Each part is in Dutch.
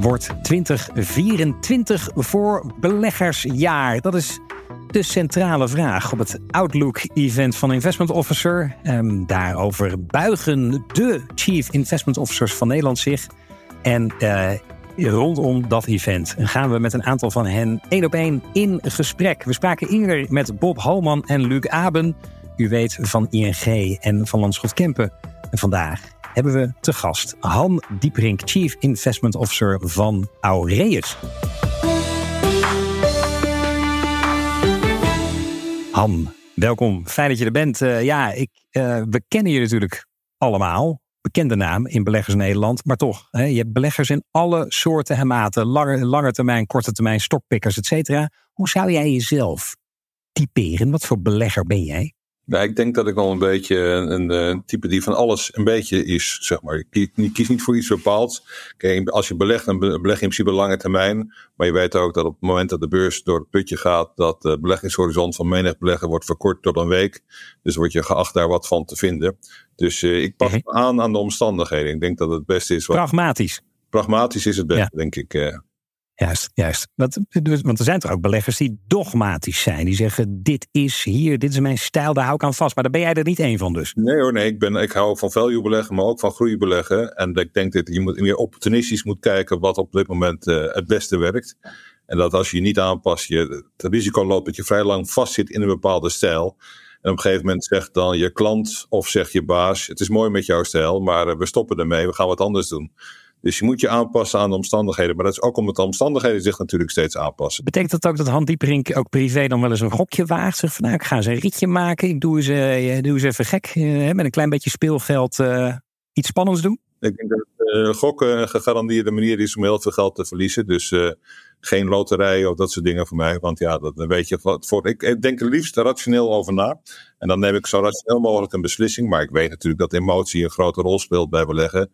Wordt 2024 voor beleggersjaar? Dat is de centrale vraag op het Outlook-event van Investment Officer. Um, daarover buigen de Chief Investment Officers van Nederland zich. En uh, rondom dat event gaan we met een aantal van hen één op één in gesprek. We spraken eerder met Bob Halman en Luc Aben. U weet van ING en van Landschot Kempen. En vandaag hebben we te gast Han Dieprink, Chief Investment Officer van Aureus. Han, welkom. Fijn dat je er bent. Uh, ja, ik, uh, we kennen je natuurlijk allemaal. Bekende naam in beleggers Nederland. Maar toch, hè, je hebt beleggers in alle soorten en maten. Lange, lange termijn, korte termijn, stokpikkers, et cetera. Hoe zou jij jezelf typeren? Wat voor belegger ben jij? Nou, ik denk dat ik wel een beetje een, een, type die van alles een beetje is, zeg maar. Ik kies, niet voor iets bepaalds. Kijk, als je belegt, dan beleg je in principe lange termijn. Maar je weet ook dat op het moment dat de beurs door het putje gaat, dat de beleggingshorizon van menig belegger wordt verkort tot een week. Dus word je geacht daar wat van te vinden. Dus uh, ik pas me aan aan de omstandigheden. Ik denk dat het beste is. Wat, pragmatisch. Pragmatisch is het beste, denk ik. Uh, Juist, juist. Want, want er zijn toch ook beleggers die dogmatisch zijn. Die zeggen, dit is hier, dit is mijn stijl, daar hou ik aan vast. Maar daar ben jij er niet één van dus. Nee hoor, nee. Ik, ben, ik hou van value beleggen, maar ook van groei beleggen. En ik denk dat je moet, meer opportunistisch moet kijken wat op dit moment uh, het beste werkt. En dat als je je niet aanpast, je het risico loopt dat je vrij lang vastzit in een bepaalde stijl. En op een gegeven moment zegt dan je klant of zegt je baas, het is mooi met jouw stijl, maar uh, we stoppen ermee, we gaan wat anders doen. Dus je moet je aanpassen aan de omstandigheden. Maar dat is ook omdat de omstandigheden zich natuurlijk steeds aanpassen. Betekent dat ook dat Han Dieperink ook privé dan wel eens een gokje waagt? Zeg van nou, ik ga eens een ritje maken. Ik doe eens, uh, doe eens even gek. Uh, met een klein beetje speelgeld uh, iets spannends doen? Ik denk dat gokken een gegarandeerde manier is om heel veel geld te verliezen. Dus geen loterij of dat soort dingen voor mij. Want ja, dat, dan weet je wat voor. Ik denk er liefst rationeel over na. En dan neem ik zo rationeel mogelijk een beslissing. Maar ik weet natuurlijk dat emotie een grote rol speelt bij beleggen.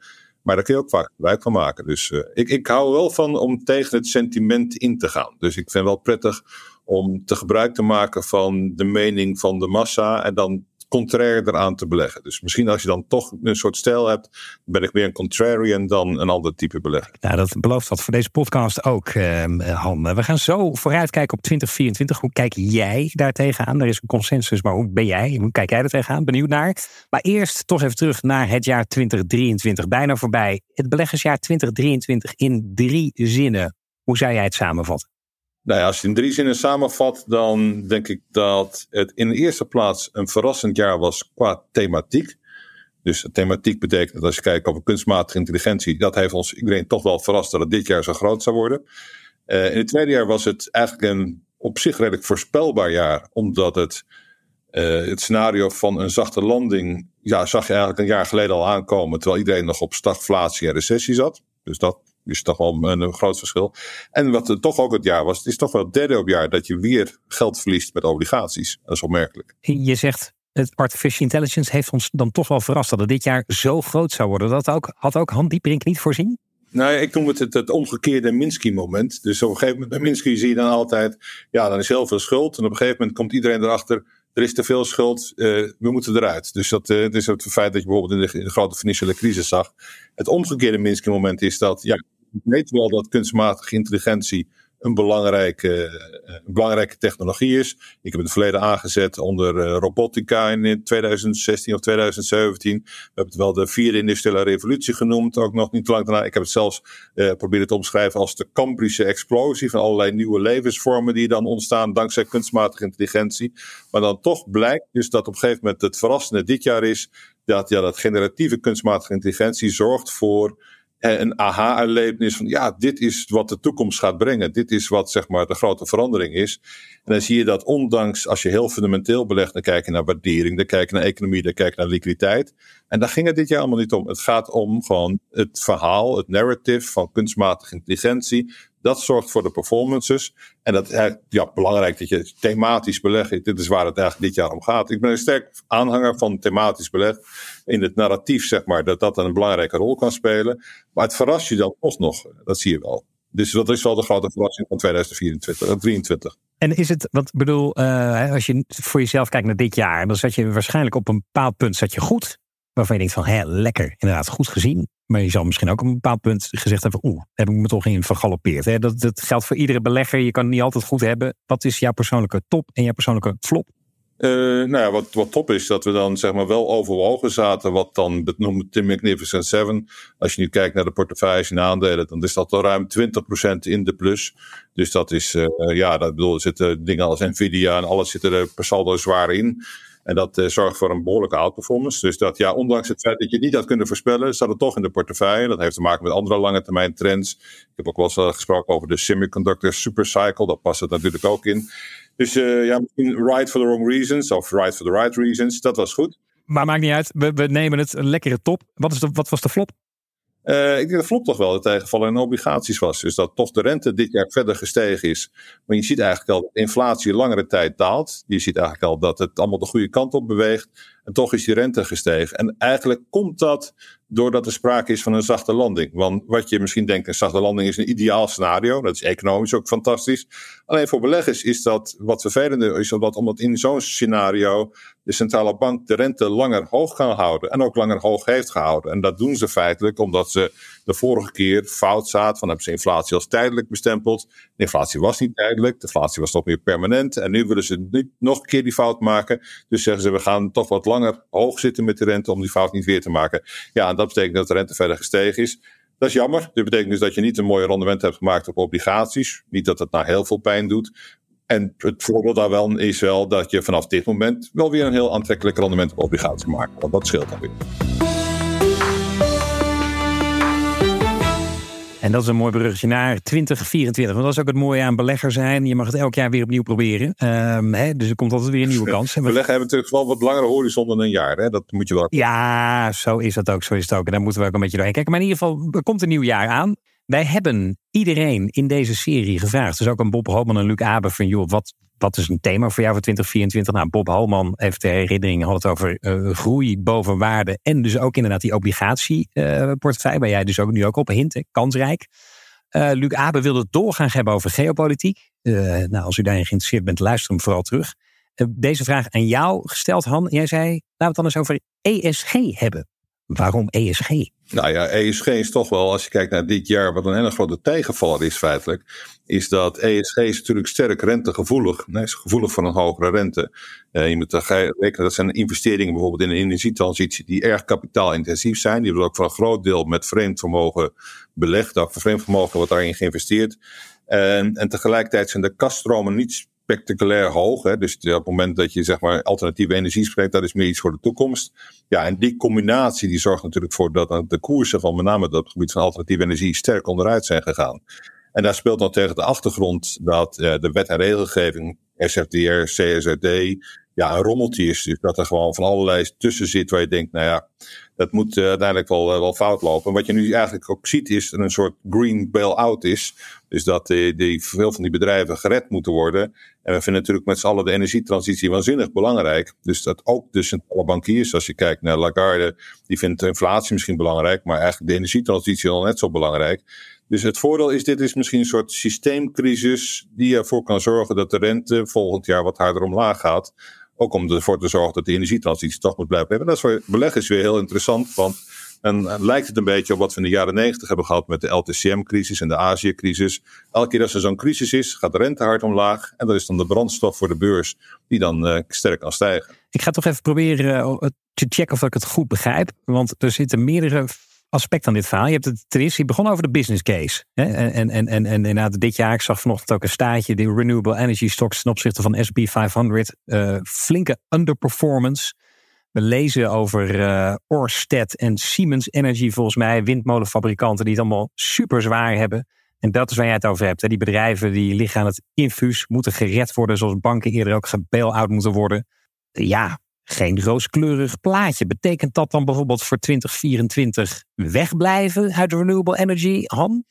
Maar daar kun je ook vaak gebruik van maken. Dus uh, ik, ik hou wel van om tegen het sentiment in te gaan. Dus ik vind wel prettig om te gebruik te maken van de mening van de massa. En dan contrair eraan te beleggen. Dus misschien als je dan toch een soort stijl hebt, ben ik meer een contrarian dan een ander type belegger. Nou, dat belooft wat voor deze podcast ook, uh, Han. We gaan zo vooruitkijken op 2024. Hoe kijk jij daar tegenaan? Er is een consensus, maar hoe ben jij? Hoe kijk jij er tegenaan? Benieuwd naar. Maar eerst toch even terug naar het jaar 2023. Bijna voorbij. Het beleggersjaar 2023 in drie zinnen. Hoe zou jij het samenvatten? Nou ja, als je in drie zinnen samenvat, dan denk ik dat het in de eerste plaats een verrassend jaar was qua thematiek. Dus thematiek betekent dat als je kijkt over kunstmatige intelligentie, dat heeft ons iedereen toch wel verrast dat het dit jaar zo groot zou worden. Uh, in het tweede jaar was het eigenlijk een op zich redelijk voorspelbaar jaar, omdat het, uh, het scenario van een zachte landing, ja, zag je eigenlijk een jaar geleden al aankomen, terwijl iedereen nog op stagflatie en recessie zat. Dus dat is toch wel een, groot verschil. En wat er toch ook het jaar was, het is toch wel het derde op jaar dat je weer geld verliest met obligaties. Dat is opmerkelijk. Je zegt, het artificial intelligence heeft ons dan toch wel verrast dat het dit jaar zo groot zou worden. Dat ook, had ook Han Dieperink niet voorzien? Nou, ik noem het, het het, omgekeerde Minsky-moment. Dus op een gegeven moment bij Minsky zie je dan altijd, ja, dan is heel veel schuld. En op een gegeven moment komt iedereen erachter, er is te veel schuld, uh, we moeten eruit. Dus dat uh, is het feit dat je bijvoorbeeld in de, in de grote financiële crisis zag. Het omgekeerde Minsky-moment is dat, ja, ik weet wel dat kunstmatige intelligentie een belangrijke, eh, belangrijke technologie is. Ik heb het in het verleden aangezet onder eh, robotica in 2016 of 2017. We hebben het wel de vierde industriële revolutie genoemd, ook nog niet lang daarna. Ik heb het zelfs uh, proberen te omschrijven als de Cambrische explosie van allerlei nieuwe levensvormen die dan ontstaan dankzij kunstmatige intelligentie. Maar dan toch blijkt dus dat op een gegeven moment het verrassende dit jaar is dat, ja, dat generatieve kunstmatige intelligentie zorgt voor een aha-erlevenis van ja, dit is wat de toekomst gaat brengen. Dit is wat zeg maar de grote verandering is. En dan zie je dat ondanks als je heel fundamenteel belegt, dan kijk je naar waardering, dan kijk je naar economie, dan kijk je naar liquiditeit. En daar ging het dit jaar allemaal niet om. Het gaat om gewoon het verhaal, het narrative van kunstmatige intelligentie. Dat zorgt voor de performances. En dat is ja, belangrijk dat je thematisch belegt. Dit is waar het eigenlijk dit jaar om gaat. Ik ben een sterk aanhanger van thematisch beleg. In het narratief, zeg maar, dat dat een belangrijke rol kan spelen. Maar het verrast je dan alsnog. Dat zie je wel. Dus dat is wel de grote verrassing van 2024, 2023. En is het, wat bedoel, uh, als je voor jezelf kijkt naar dit jaar, dan zat je waarschijnlijk op een bepaald punt zat je goed. Waarvan je denkt van, hé, lekker, inderdaad, goed gezien. Maar je zal misschien ook op een bepaald punt gezegd hebben: Oeh, heb ik me toch in vergalopeerd. Hè? Dat, dat geldt voor iedere belegger. Je kan het niet altijd goed hebben. Wat is jouw persoonlijke top en jouw persoonlijke flop? Uh, nou ja, wat, wat top is, dat we dan zeg maar wel overwogen zaten, wat dan benoemd de Magnificent Seven. Als je nu kijkt naar de portefeuilles en aandelen, dan is dat al ruim 20% in de plus. Dus dat is, uh, ja, dat bedoel, zitten dingen als Nvidia en alles zitten er per saldo zwaar in. En dat uh, zorgt voor een behoorlijke outperformance. Dus dat ja, ondanks het feit dat je het niet had kunnen voorspellen, zat het toch in de portefeuille. Dat heeft te maken met andere lange termijn trends. Ik heb ook wel eens gesproken over de semiconductor supercycle. Daar past het natuurlijk ook in. Dus uh, ja, misschien right for the wrong reasons of right for the right reasons. Dat was goed. Maar maakt niet uit. We, we nemen het een lekkere top. Wat, is wat was de flop? Uh, ik denk dat flop toch wel de tegenvallen in obligaties was. Dus dat toch de rente dit jaar verder gestegen is. Maar je ziet eigenlijk al dat inflatie langere tijd daalt. Je ziet eigenlijk al dat het allemaal de goede kant op beweegt. En toch is die rente gestegen. En eigenlijk komt dat doordat er sprake is van een zachte landing. Want wat je misschien denkt, een zachte landing is een ideaal scenario. Dat is economisch ook fantastisch. Alleen voor beleggers is dat wat vervelender is, omdat in zo'n scenario de centrale bank de rente langer hoog kan houden. En ook langer hoog heeft gehouden. En dat doen ze feitelijk omdat ze de vorige keer fout zaten. Van hebben ze inflatie als tijdelijk bestempeld. De inflatie was niet tijdelijk. De inflatie was toch meer permanent. En nu willen ze niet nog een keer die fout maken. Dus zeggen ze, we gaan toch wat langer hoog zitten met de rente om die fout niet weer te maken. Ja, en dat betekent dat de rente verder gestegen is. Dat is jammer. Dit betekent dus dat je niet een mooi rendement hebt gemaakt op obligaties. Niet dat het nou heel veel pijn doet. En het voorbeeld daar wel is wel dat je vanaf dit moment wel weer een heel aantrekkelijk rendement op obligaties maakt. Want dat scheelt dan weer. En dat is een mooi bruggetje naar 2024. Want dat is ook het mooie aan belegger zijn. Je mag het elk jaar weer opnieuw proberen. Um, hè, dus er komt altijd weer een nieuwe kans. Beleggen hebben natuurlijk wel wat langere horizon dan een jaar. Hè? Dat moet je wel. Ja, zo is dat ook. Zo is het ook. En daar moeten we ook een beetje doorheen kijken. Maar in ieder geval, er komt een nieuw jaar aan. Wij hebben iedereen in deze serie gevraagd. Dus ook aan Bob Holman en Luc Abe van joh, wat, is een thema voor jou voor 2024? Nou, Bob Holman heeft de herinnering, had het over uh, groei boven waarde. En dus ook inderdaad die obligatieportefeuille, uh, waar jij dus ook nu ook op hint, kansrijk. Uh, Luc Abe wilde het doorgaan hebben over geopolitiek. nou, als u daarin geïnteresseerd bent, luister hem vooral terug. deze vraag aan jou gesteld, Han. Jij zei, laten we het dan eens over ESG hebben. Waarom ESG? Nou ja, ESG is toch wel, als je kijkt naar dit jaar, wat een hele grote tegenvaller is feitelijk, is dat ESG is natuurlijk sterk rentegevoelig. Nee, is gevoelig voor een hogere rente. Uh, je moet rekenen, dat zijn investeringen bijvoorbeeld in een energietransitie die erg kapitaalintensief zijn. Die hebben ook voor een groot deel met vreemd vermogen belegd, ook vreemd vermogen wordt daarin geïnvesteerd. En, en tegelijkertijd zijn de kaststromen niet spectaculair hoog. Hè? Dus op het moment dat je zeg maar alternatieve energie spreekt, dat is meer iets voor de toekomst. Ja, en die combinatie die zorgt natuurlijk voor dat de koersen van met name het gebied van alternatieve energie sterk onderuit zijn gegaan. En daar speelt dan tegen de achtergrond dat uh, de wet en regelgeving, SFDR, CSRD, ja, een rommeltje is. Dus dat er gewoon van allerlei tussen zit waar je denkt, nou ja, dat moet uh, uiteindelijk wel, uh, wel fout lopen. En wat je nu eigenlijk ook ziet is er een soort green bail-out is. Dus dat uh, die, veel van die bedrijven gered moeten worden. En we vinden natuurlijk met z'n allen de energietransitie waanzinnig belangrijk. Dus dat ook de centrale bankiers, als je kijkt naar Lagarde, die vindt inflatie misschien belangrijk, maar eigenlijk de energietransitie al net zo belangrijk. Dus het voordeel is, dit is misschien een soort systeemcrisis die ervoor kan zorgen dat de rente volgend jaar wat harder omlaag gaat. Ook om ervoor te zorgen dat de energietransitie toch moet blijven hebben. Dat is voor beleggers weer heel interessant, want dan lijkt het een beetje op wat we in de jaren negentig hebben gehad met de LTCM-crisis en de Azië-crisis. Elke keer als er zo'n crisis is, gaat de rente hard omlaag. En dat is dan de brandstof voor de beurs die dan uh, sterk kan stijgen. Ik ga toch even proberen uh, te checken of ik het goed begrijp. Want er zitten meerdere aspect aan dit verhaal. Je hebt het ten eerste, je begon over de business case. Hè? En, en, en, en, en inderdaad, dit jaar, ik zag vanochtend ook een staatje, de renewable energy stocks ten opzichte van SP 500, uh, flinke underperformance. We lezen over uh, Orsted en Siemens Energy, volgens mij, windmolenfabrikanten die het allemaal super zwaar hebben. En dat is waar jij het over hebt. Hè? Die bedrijven die liggen aan het infuus, moeten gered worden, zoals banken eerder ook gebail-out moeten worden. Ja, geen rooskleurig plaatje. Betekent dat dan bijvoorbeeld voor 2024 wegblijven uit renewable energy, Han?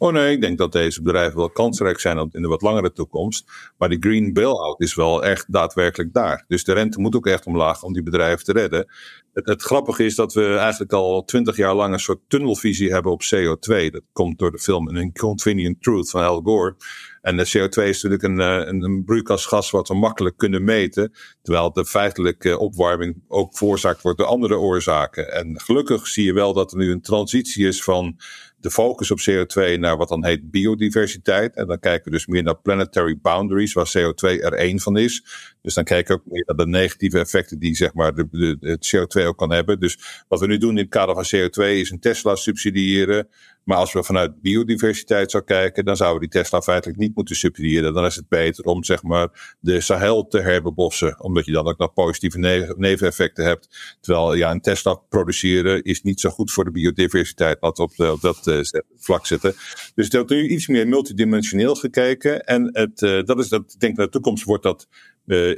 Oh nee, ik denk dat deze bedrijven wel kansrijk zijn in de wat langere toekomst. Maar die green bailout is wel echt daadwerkelijk daar. Dus de rente moet ook echt omlaag om die bedrijven te redden. Het, grappige is dat we eigenlijk al twintig jaar lang een soort tunnelvisie hebben op CO2. Dat komt door de film An Inconvenient Truth van Al Gore. En de CO2 is natuurlijk een, eh, een, een broeikasgas wat we makkelijk kunnen meten. Terwijl de feitelijke opwarming ook veroorzaakt wordt door andere oorzaken. En gelukkig zie je wel dat er nu een transitie is van de focus op CO2 naar wat dan heet biodiversiteit. En dan kijken we dus meer naar planetary boundaries, waar CO2 er één van is. Dus dan kijken we ook meer naar de negatieve effecten die zeg maar, de, de, het CO2 ook kan hebben. Dus wat we nu doen in het kader van CO2 is een Tesla subsidiëren. Maar als we vanuit biodiversiteit zou kijken, dan zouden we die Tesla feitelijk niet moeten subsidiëren. Dan is het beter om zeg maar de Sahel te herbebossen, omdat je dan ook nog positieve neveneffecten hebt. Terwijl ja, een Tesla produceren is niet zo goed voor de biodiversiteit. Laten op, op dat uh, vlak zitten. Dus dat nu iets meer multidimensioneel gekeken. En het, uh, dat is dat, ik denk, naar de toekomst wordt dat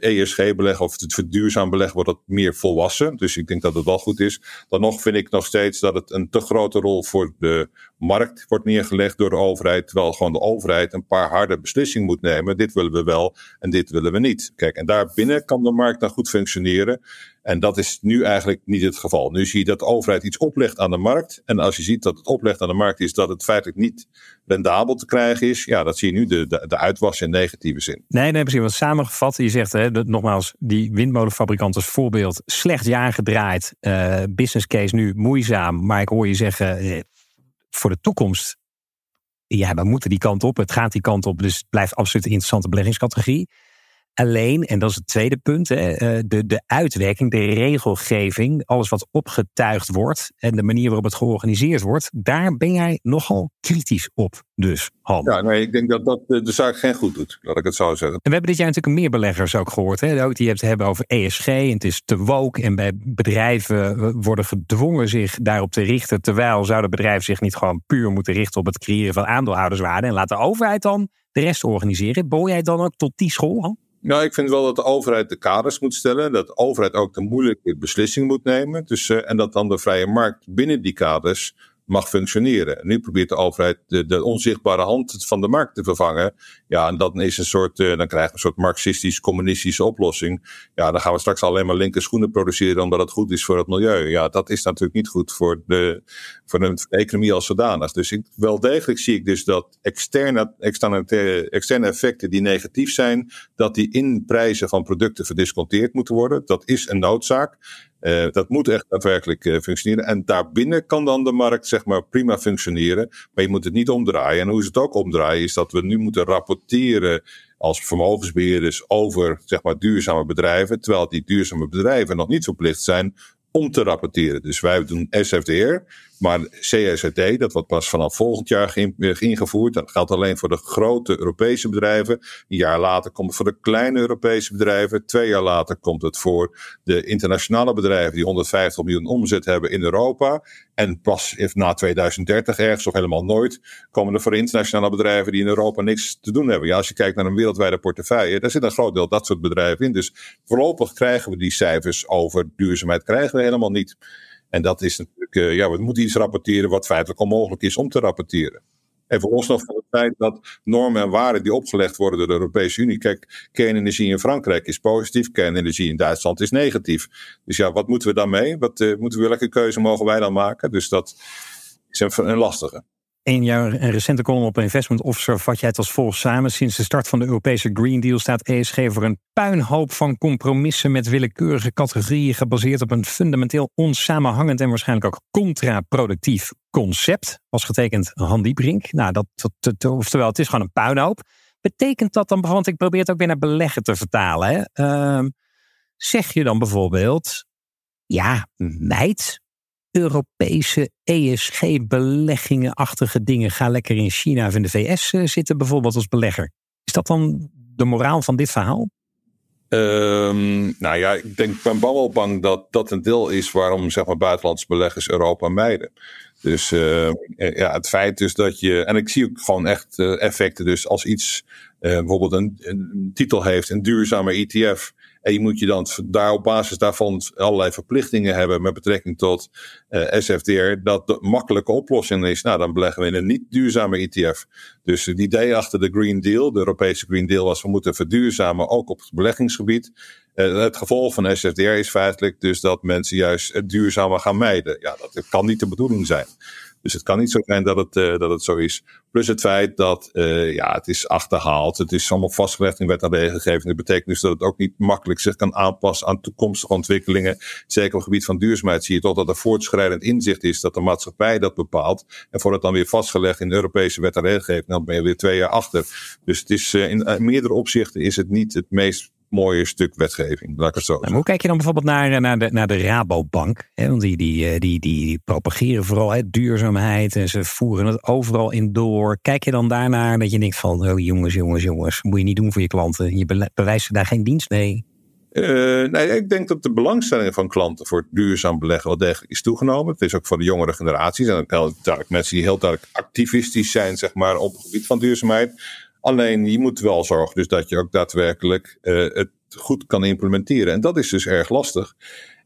ESG-beleg of het verduurzaam beleg wordt dat meer volwassen. Dus ik denk dat het wel goed is. Dan nog vind ik nog steeds dat het een te grote rol voor de markt wordt neergelegd door de overheid. Terwijl gewoon de overheid een paar harde beslissingen moet nemen. Dit willen we wel en dit willen we niet. Kijk, en daarbinnen kan de markt dan goed functioneren. En dat is nu eigenlijk niet het geval. Nu zie je dat de overheid iets oplegt aan de markt. En als je ziet dat het oplegt aan de markt is dat het feitelijk niet rendabel te krijgen is. Ja, dat zie je nu de, de, uitwas in negatieve zin. Nee, nee, precies. Wat samengevat, je zegt hè, dat, nogmaals, die windmolenfabrikant als voorbeeld. Slecht jaar gedraaid. Uh, business case nu moeizaam. Maar ik hoor je zeggen, eh, voor de toekomst. Ja, we moeten die kant op. Het gaat die kant op. Dus het blijft absoluut een interessante beleggingscategorie. Alleen, en dat is het tweede punt, hè, eh, de, de uitwerking, de regelgeving, alles wat opgetuigd wordt en de manier waarop het georganiseerd wordt, daar ben jij nogal kritisch op, dus Han. Ja, nee, ik denk dat dat de zaak geen goed doet, laat ik het zo zeggen. En we hebben dit jaar natuurlijk meer beleggers ook gehoord, hè, ook die het hebben over ESG en het is te woke en bij bedrijven worden gedwongen zich daarop te richten, terwijl zouden bedrijven zich niet gewoon puur moeten richten op het creëren van aandeelhouderswaarde en laat de overheid dan de rest organiseren. Boor jij dan ook tot die school, Han? Nou, ik vind wel dat de overheid de kaders moet stellen. Dat de overheid ook de moeilijke beslissing moet nemen. Dus, uh, en dat dan de vrije markt binnen die kaders mag functioneren. nu probeert de overheid de, de, onzichtbare hand van de markt te vervangen. Ja, en dat is een soort, uh, dan krijgen we een soort marxistisch-communistische oplossing. Ja, dan gaan we straks alleen maar linker schoenen produceren omdat het goed is voor het milieu. Ja, dat is natuurlijk niet goed voor de, voor de economie als zodanig. Dus ik, wel degelijk zie ik dus dat externe, externe, externe effecten die negatief zijn, dat die in prijzen van producten verdisconteerd moeten worden. Dat is een noodzaak. Uh, dat moet echt daadwerkelijk uh, functioneren. En daarbinnen kan dan de markt zeg maar prima functioneren. Maar je moet het niet omdraaien. En hoe ze het ook omdraaien is dat we nu moeten rapporteren als vermogensbeheerders over zeg maar duurzame bedrijven. Terwijl die duurzame bedrijven nog niet verplicht zijn om te rapporteren. Dus wij doen SFDR. Maar CSRD, dat wordt pas vanaf volgend jaar ingevoerd. Dat geldt alleen voor de grote Europese bedrijven. Een jaar later komt het voor de kleine Europese bedrijven. Twee jaar later komt het voor de internationale bedrijven die 150 miljoen omzet hebben in Europa. En pas na 2030 ergens of helemaal nooit komen er voor internationale bedrijven die in Europa niks te doen hebben. Ja, als je kijkt naar een wereldwijde portefeuille, daar zit een groot deel dat soort bedrijven in. Dus voorlopig krijgen we die cijfers over duurzaamheid krijgen we helemaal niet. En dat is natuurlijk, uh, ja, we moeten iets rapporteren wat feitelijk onmogelijk is om te rapporteren. Even los nog van het feit dat normen en waarden die opgelegd worden door de Europese Unie. Kijk, kernenergie in Frankrijk is positief, kernenergie in Duitsland is negatief. Dus ja, wat moeten we dan mee? Wat uh, moeten we, welke keuze mogen wij dan maken? Dus dat is een, een lastige. In jouw recente column op Investment Officer vat jij het als volgt samen. Sinds de start van de Europese Green Deal staat ESG voor een puinhoop van compromissen met willekeurige categorieën gebaseerd op een fundamenteel onsamenhangend en waarschijnlijk ook contraproductief concept. Als getekend Han Diebrink. Nou, dat, dat, oftewel, het is gewoon een puinhoop. Betekent dat dan, want ik probeer het ook weer naar beleggen te vertalen. Hè? Uh, zeg je dan bijvoorbeeld, ja, meid, Europese ESG-beleggingen-achtige dingen. Ga lekker in China of in de VS eh, zitten, bijvoorbeeld als belegger. Is dat dan de moraal van dit verhaal? Um, nou ja, ik denk, ben wel bang dat dat een deel is waarom zeg maar, buitenlandse beleggers Europa mijden. Dus uh, ja, het feit dus dat je. En ik zie ook gewoon echt effecten. Dus als iets bijvoorbeeld een, een, titel heeft, een duurzame ETF. En je moet je dan daar op basis daarvan allerlei verplichtingen hebben met betrekking tot uh, SFDR. Dat de makkelijke oplossing is. Nou, dan beleggen we in een niet duurzame ETF. Dus het idee achter de Green Deal, de Europese Green Deal, was we moeten verduurzamen ook op het beleggingsgebied. Uh, het gevolg van SFDR is feitelijk dus dat mensen juist het duurzame gaan mijden. Ja, dat kan niet de bedoeling zijn. Dus het kan niet zo zijn dat het, uh, dat het zo is. Plus het feit dat uh, ja, het is achterhaald. Het is allemaal vastgelegd in wet en regelgeving. Dat betekent dus dat het ook niet makkelijk zich kan aanpassen aan toekomstige ontwikkelingen. Zeker op het gebied van duurzaamheid zie je toch dat er voortschrijdend inzicht is dat de maatschappij dat bepaalt. En voor het dan weer vastgelegd in de Europese wet en regelgeving, dan ben je weer twee jaar achter. Dus het is uh, in meerdere opzichten is het niet het meest mooie stuk wetgeving. Laat ik het zo nou, hoe kijk je dan bijvoorbeeld naar, naar, de, naar de Rabobank? Hè? Want die, die, die, die propageren vooral hè, duurzaamheid en ze voeren het overal in door. Kijk je dan daarnaar dat je denkt van, oh, jongens, jongens, jongens, moet je niet doen voor je klanten. Je bewijst daar geen dienst mee. Uh, nee, ik denk dat de belangstelling van klanten voor duurzaam beleggen wel degelijk is toegenomen. Het is ook voor de jongere generaties. En ook mensen die heel duidelijk activistisch zijn, zeg maar, op het gebied van duurzaamheid. Alleen je moet wel zorgen dus dat je ook daadwerkelijk uh, het goed kan implementeren. En dat is dus erg lastig.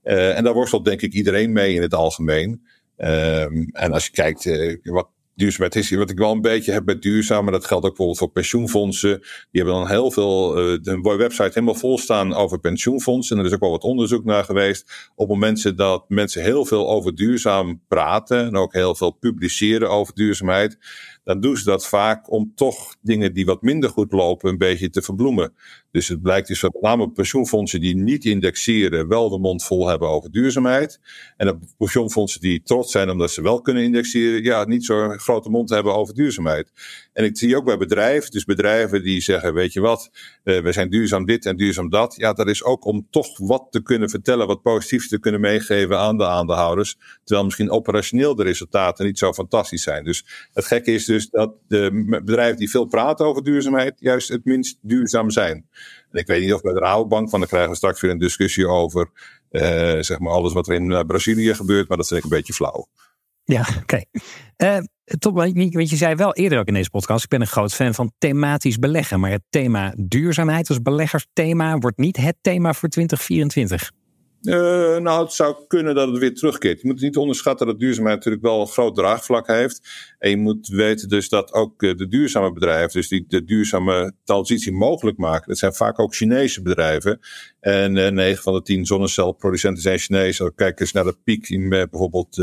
Uh, en daar worstelt denk ik iedereen mee in het algemeen. Um, en als je kijkt uh, wat duurzaamheid is, wat ik wel een beetje heb met duurzaam, maar dat geldt ook bijvoorbeeld voor pensioenfondsen. Die hebben dan heel veel, de website helemaal vol staan over pensioenfondsen. En er is ook wel wat onderzoek naar geweest. Op momenten dat mensen heel veel over duurzaam praten en ook heel veel publiceren over duurzaamheid dan doen ze dat vaak om toch dingen die wat minder goed lopen een beetje te verbloemen. Dus het blijkt dus dat met name pensioenfondsen die niet indexeren wel de mond vol hebben over duurzaamheid. En de pensioenfondsen die trots zijn omdat ze wel kunnen indexeren, ja, niet zo'n grote mond hebben over duurzaamheid. En ik zie ook bij bedrijven, dus bedrijven die zeggen, weet je wat, uh, we zijn duurzaam dit en duurzaam dat. Ja, dat is ook om toch wat te kunnen vertellen, wat positiefs te kunnen meegeven aan de aandeelhouders. Terwijl misschien operationeel de resultaten niet zo fantastisch zijn. Dus het gekke is dus dat de bedrijven die veel praten over duurzaamheid, juist het minst duurzaam zijn. En ik weet niet of bij de Rabobank, want dan krijgen we straks weer een discussie over uh, zeg maar alles wat er in uh, Brazilië gebeurt, maar dat vind ik een beetje flauw. Ja, oké. Uh, Top, want je zei wel eerder ook in deze podcast, ik ben een groot fan van thematisch beleggen. Maar het thema duurzaamheid als beleggersthema wordt niet het thema voor 2024. Uh, nou, het zou kunnen dat het weer terugkeert. Je moet niet onderschatten dat duurzaamheid natuurlijk wel een groot draagvlak heeft. En je moet weten dus dat ook eh, de duurzame bedrijven, dus die de duurzame transitie mogelijk maken, dat zijn vaak ook Chinese bedrijven. En uh, eh, 9 van de 10 zonnecelproducenten zijn Chinees. Kijk eens naar de piek in bijvoorbeeld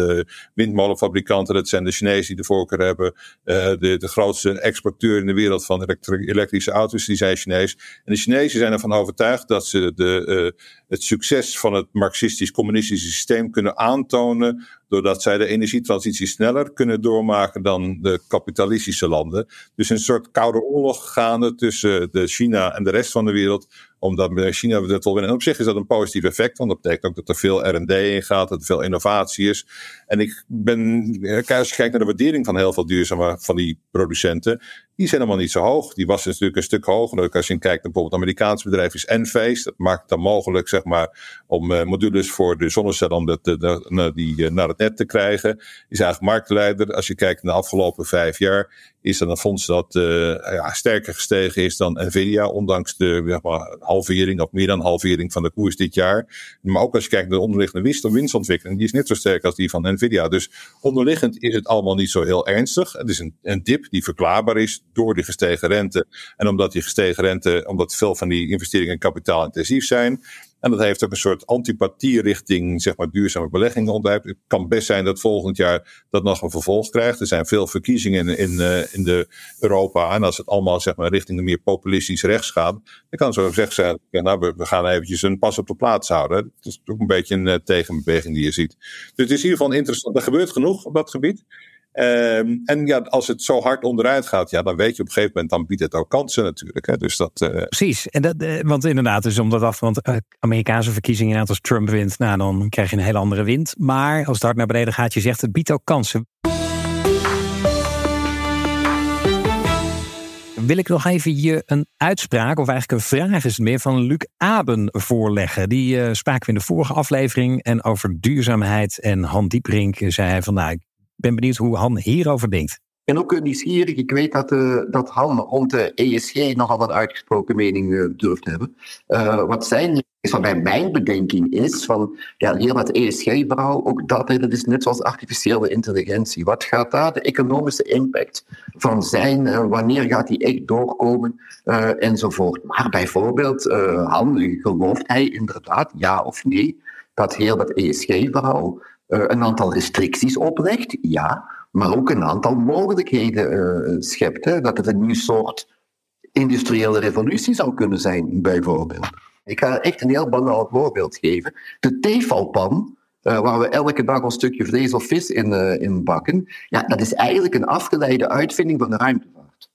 windmolenfabrikanten. Dat zijn de Chinezen die de voorkeur hebben. de, de grootste exporteur in de wereld van elektrische auto's, die zijn Chinees. En de Chinezen zijn ervan overtuigd dat ze de, het succes van het marxistisch-communistische systeem kunnen aantonen doordat zij de energietransitie sneller kunnen doormaken dan de kapitalistische landen. Dus een soort koude oorlog gaande tussen de China en de rest van de wereld omdat China dat wil winnen. En op zich is dat een positief effect, want dat betekent ook dat er veel R&D in gaat, dat er veel innovatie is. En ik ben, als je kijkt naar de waardering van heel veel duurzame van die producenten, die zijn helemaal niet zo hoog. Die was natuurlijk een stuk hoger. Als je kijkt naar bijvoorbeeld het Amerikaanse bedrijf is Enphase. Dat maakt het dan mogelijk, zeg maar, om uh, modules voor de zonnecellen om dat, de, die naar het net te krijgen. Is eigenlijk marktleider. Als je kijkt naar de afgelopen vijf jaar, is dat een fonds dat ja, sterker gestegen is dan Nvidia, ondanks de zeg maar, halvering of meer dan halvering van de koers dit jaar. Maar ook als je kijkt naar de onderliggende winst, winstontwikkeling, die is net zo sterk als die van Nvidia. Dus onderliggend is het allemaal niet zo heel ernstig. Het is een, een dip die verklaarbaar is door die gestegen rente. En omdat die gestegen rente, omdat veel van die investeringen kapitaalintensief zijn. En dat heeft ook een soort antipathie richting zeg maar, duurzame beleggingen ontwijpt. Het kan best zijn dat volgend jaar dat nog een vervolg krijgt. Er zijn veel verkiezingen in, in, uh, in de Europa. En als het allemaal zeg maar, richting de meer populistisch rechts gaat, dan kan zo zeggen zijn, nou, we, gaan eventjes een pas op de plaats houden. Het is ook een beetje een uh, tegenbeweging die je ziet. Dus het is in ieder geval interessant. Er gebeurt genoeg op dat gebied. Um, en ja, als het zo hard onderuit gaat, ja, dan weet je op een gegeven moment, dan biedt het ook kansen natuurlijk. Hè. Dus dat, uh... Precies, en dat, uh, want inderdaad, dus omdat af, want uh, Amerikaanse verkiezingen, als Trump wint, nou, dan krijg je een hele andere wind. Maar als het hard naar beneden gaat, je zegt, het biedt ook kansen. wil ik nog even je een uitspraak, of eigenlijk een vraag is het meer, van Luc Aben voorleggen. Die uh, spraken we in de vorige aflevering en over duurzaamheid. En Han zei hij van, nou, ben benieuwd hoe Han hierover denkt. Ben ook nieuwsgierig. Ik weet dat, uh, dat Han rond de ESG nogal wat uitgesproken mening uh, durft hebben. Uh, wat zijn is wat bij mijn bedenking is, van ja, heel wat ESG-verhaal, ook dat, dat is net zoals artificiële intelligentie. Wat gaat daar de economische impact van zijn? wanneer gaat die echt doorkomen? enzovoort. Maar bijvoorbeeld, Han, gelooft hij inderdaad, ja of nee, dat heel dat ESG-verhaal een aantal restricties oplegt, ja, maar ook een aantal mogelijkheden uh, schept. Hè? Dat het een nieuw soort industriële revolutie zou kunnen zijn, bijvoorbeeld. Ik ga echt een heel banaal voorbeeld geven. De tefalpan, uh, waar we elke dag een stukje vlees of vis in, in bakken, ja, dat is eigenlijk een afgeleide uitvinding van de ruimtevaart.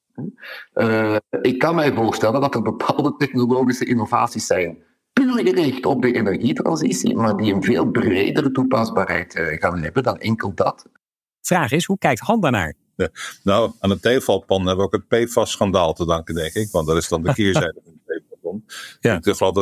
Ik kan mij voorstellen dat er bepaalde technologische innovaties zijn, puur gericht op de energietransitie, maar die een veel bredere toepasbaarheid gaan hebben dan enkel dat. Vraag is, hoe kijkt Han daarnaar? Ja, nou, aan het tevalpan hebben we ook het PFAS-schandaal te danken, denk ik. Want dat is dan de keerzijde van het tevalpan. Ja. Ik geloof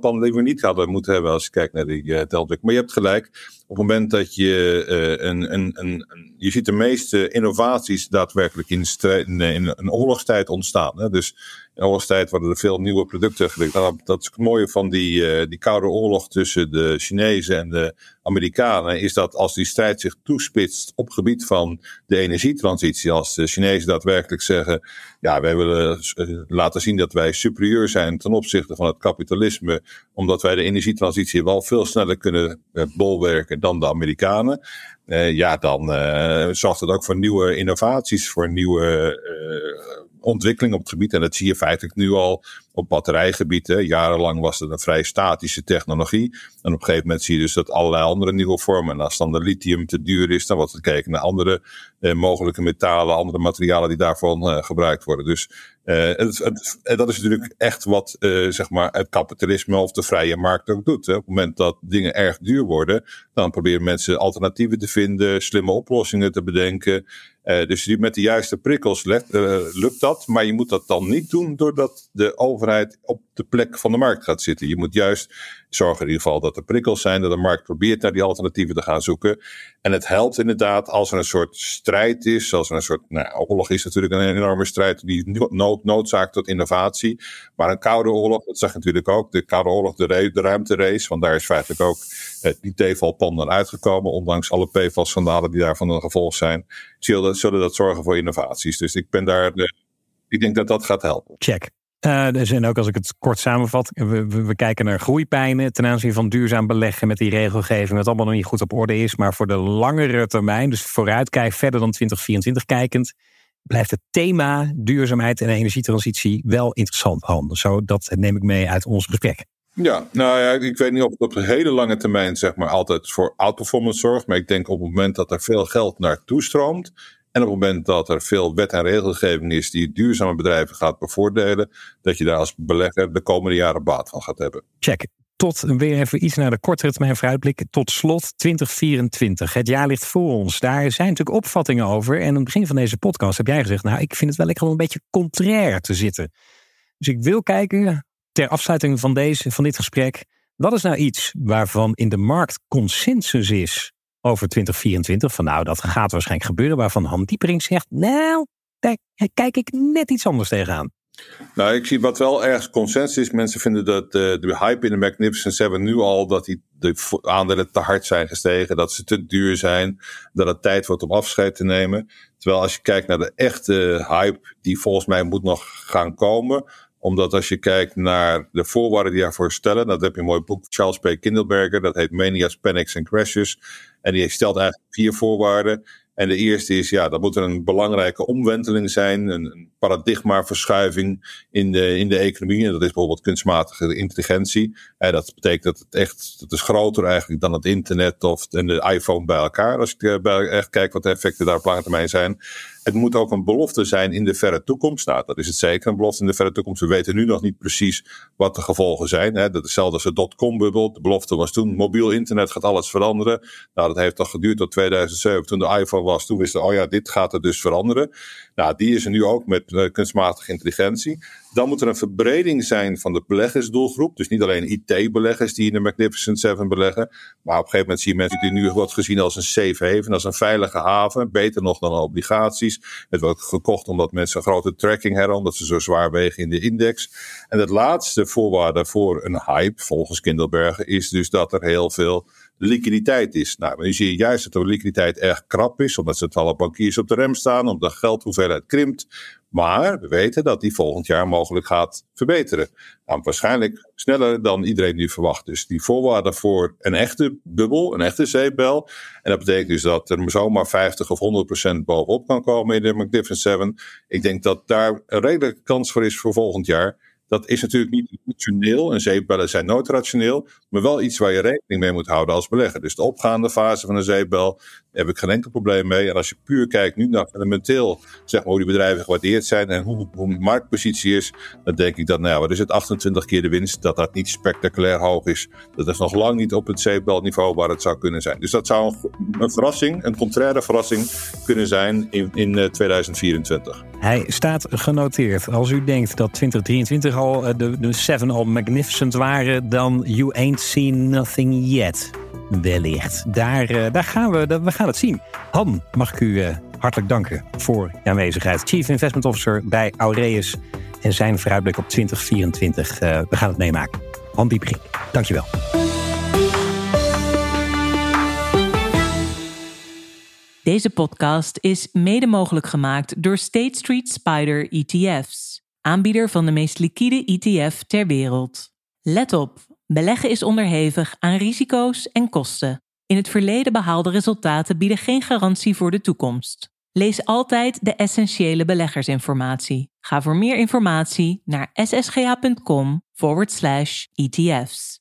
dat we liever niet hadden moeten hebben als je kijkt naar die uh, Maar je hebt gelijk op het moment dat je uh, een, een, een, je ziet de meeste innovaties daadwerkelijk in, in, in een oorlogstijd ontstaan. Hè? Dus in oorlogstijd worden er veel nieuwe producten gebruikt. Nou, dat is het mooie van die, uh, die koude oorlog tussen de Chinezen en de Amerikanen. Is dat als die strijd zich toespitst op gebied van de energietransitie. Als de Chinezen daadwerkelijk zeggen. Ja, wij willen uh, laten zien dat wij superieur zijn ten opzichte van het kapitalisme. Omdat wij de energietransitie wel veel sneller kunnen uh, bolwerken dan de Amerikanen. Ja, dan zorgt het ook voor nieuwe innovaties, voor nieuwe ontwikkelingen op het gebied. En dat zie je feitelijk nu al op batterijgebied. Jarenlang was het een vrij statische technologie. En op een gegeven moment zie je dus dat allerlei andere nieuwe vormen. En als dan de lithium te duur is, dan wordt er gekeken naar andere mogelijke metalen, andere materialen die daarvan gebruikt worden. Dus het, dat is natuurlijk echt wat uh, zeg maar het kapitalisme of de vrije markt ook doet. Op het moment dat dingen erg duur worden, dan proberen mensen alternatieven te vinden, slimme oplossingen te bedenken. Uh, dus met de juiste prikkels lukt dat. Maar je moet dat dan niet doen doordat de overheid op de plek van de markt gaat zitten. Je moet juist zorgen in ieder geval dat er prikkels zijn, dat de markt probeert naar die alternatieven te gaan zoeken. En het helpt inderdaad als er een soort strijd is, als er een soort, nou, oorlog is natuurlijk een enorme strijd die nood, noodzaakt tot innovatie. Maar een koude oorlog, dat zag je natuurlijk ook, de koude oorlog, de, de ruimterace, want daar is feitelijk ook eh, die TVAL-panden uitgekomen, ondanks alle PFAS-schandalen die daarvan een gevolg zijn, zullen, zullen dat zorgen voor innovaties. Dus ik ben daar, de, ik denk dat dat gaat helpen. Check. Uh, dus en ook als ik het kort samenvat, we, kijken naar groeipijnen ten aanzien van duurzaam beleggen met die regelgeving, wat allemaal nog niet goed op orde is. Maar voor de langere termijn, dus vooruitkijk, verder dan 2024 kijkend, blijft het thema duurzaamheid en energietransitie wel interessant, Han. Zo, dat neem ik mee uit ons gesprek. Ja, nou ja, ik weet niet of het op een hele lange termijn zeg maar altijd voor outperformance zorgt. Maar ik denk op het moment dat er veel geld naartoe stroomt en op het moment dat er veel wet en regelgeving is die duurzame bedrijven gaat bevoordelen, dat je daar als belegger de komende jaren baat van gaat hebben. Check. Tot weer even iets naar de kortere termijn vooruitblik. Tot slot 2024. Het jaar ligt voor ons. Daar zijn natuurlijk opvattingen over. En aan het begin van deze podcast heb jij gezegd: Nou, ik vind het wel lekker om een beetje contrair te zitten. Dus ik wil kijken, ter afsluiting van, deze, van dit gesprek. Wat is nou iets waarvan in de markt consensus is over 2024. Van nou, dat gaat waarschijnlijk gebeuren. Waarvan Han Diepering zegt, nou, daar kijk ik net iets anders tegenaan. Nou, ik zie wat wel ergens consensus is. Mensen vinden dat uh, de hype in de Magnificent Seven nu al dat die, de aandelen te hard zijn gestegen, dat ze te duur zijn, dat het tijd wordt om afscheid te nemen. Terwijl als je kijkt naar de echte hype die volgens mij moet nog gaan komen, omdat als je kijkt naar de voorwaarden die daarvoor stellen, dat heb je een mooi boek Charles P. Kindleberger, dat heet Mania's, Panics and Crashes. En die stelt eigenlijk vier voorwaarden. En de eerste is, ja, dat moet er een belangrijke omwenteling zijn, een paradigmaverschuiving in de, in de economie. En dat is bijvoorbeeld kunstmatige intelligentie. En dat betekent dat het echt, dat is groter eigenlijk dan het internet of en de iPhone bij elkaar. Als ik eh, echt kijk wat de effecten daar op lange termijn zijn. Het moet ook een belofte zijn in de verre toekomst. Nou, dat is het zeker, een belofte in de verre toekomst. We weten nu nog niet precies wat de gevolgen zijn. Hè. Dat is hetzelfde als de dotcom-bubbel. De belofte was toen, mobiel internet gaat alles veranderen. Nou, dat heeft toch geduurd tot 2007, toen de iPhone was. Toen wisten we, oh ja, dit gaat er dus veranderen. Nou, die is er nu ook met uh, kunstmatige intelligentie. Dan moet er een verbreding zijn van de beleggersdoelgroep. Dus niet alleen IT-beleggers die in de Magnificent Seven beleggen. Maar op een gegeven moment zie je mensen die nu wordt gezien als een safe haven, als een veilige haven. Beter nog dan obligaties. Het wordt gekocht omdat mensen een grote tracking hebben, omdat ze zo zwaar wegen in de index. En het laatste voorwaarde voor een hype, volgens Kindelbergen, is dus dat er heel veel liquiditeit is. Nou, nu zie je juist dat de liquiditeit erg krap is, omdat ze alle bankiers op de rem staan, omdat de geldhoeveelheid krimpt. Maar we weten dat die volgend jaar mogelijk gaat verbeteren. Nou, waarschijnlijk sneller dan iedereen nu verwacht. Dus die voorwaarden voor een echte bubbel, een echte zeepbel. En dat betekent dus dat er zomaar 50 of 100 procent bovenop kan komen in de Magnificent Seven. Ik denk dat daar een redelijke kans voor is voor volgend jaar. Dat is natuurlijk niet rationeel en zeepbellen zijn nooit rationeel, maar wel iets waar je rekening mee moet houden als belegger. Dus de opgaande fase van een zeepbel, daar heb ik geen enkel probleem mee. En als je puur kijkt nu naar fundamenteel, zeg maar hoe die bedrijven gewaardeerd zijn en hoe, hoe de marktpositie is, dan denk ik dat, nou wat is het, 28 keer de winst, dat dat niet spectaculair hoog is. Dat is nog lang niet op het zeepbelniveau waar het zou kunnen zijn. Dus dat zou een, een verrassing, een contraire verrassing kunnen zijn in, in 2024. Eh, Hij staat genoteerd. Als u denkt dat 2023 al eh, de, de Seven al magnificent waren, dan you ain't seen nothing yet. Wellicht. Daar, uh, daar gaan we, we gaan het zien. Han, mag ik u uh, hartelijk danken voor uw aanwezigheid. Chief Investment Officer bij Aureus en zijn vooruitblik op 2024. Uh, we gaan het meemaken. Han Dieprink, dankjewel. Deze podcast is mede mogelijk gemaakt door State Street Spider ETF's, aanbieder van de meest liquide ETF ter wereld. Let op, beleggen is onderhevig aan risico's en kosten. In het verleden behaalde resultaten bieden geen garantie voor de toekomst. Lees altijd de essentiële beleggersinformatie. Ga voor meer informatie naar ssga.com/etf's.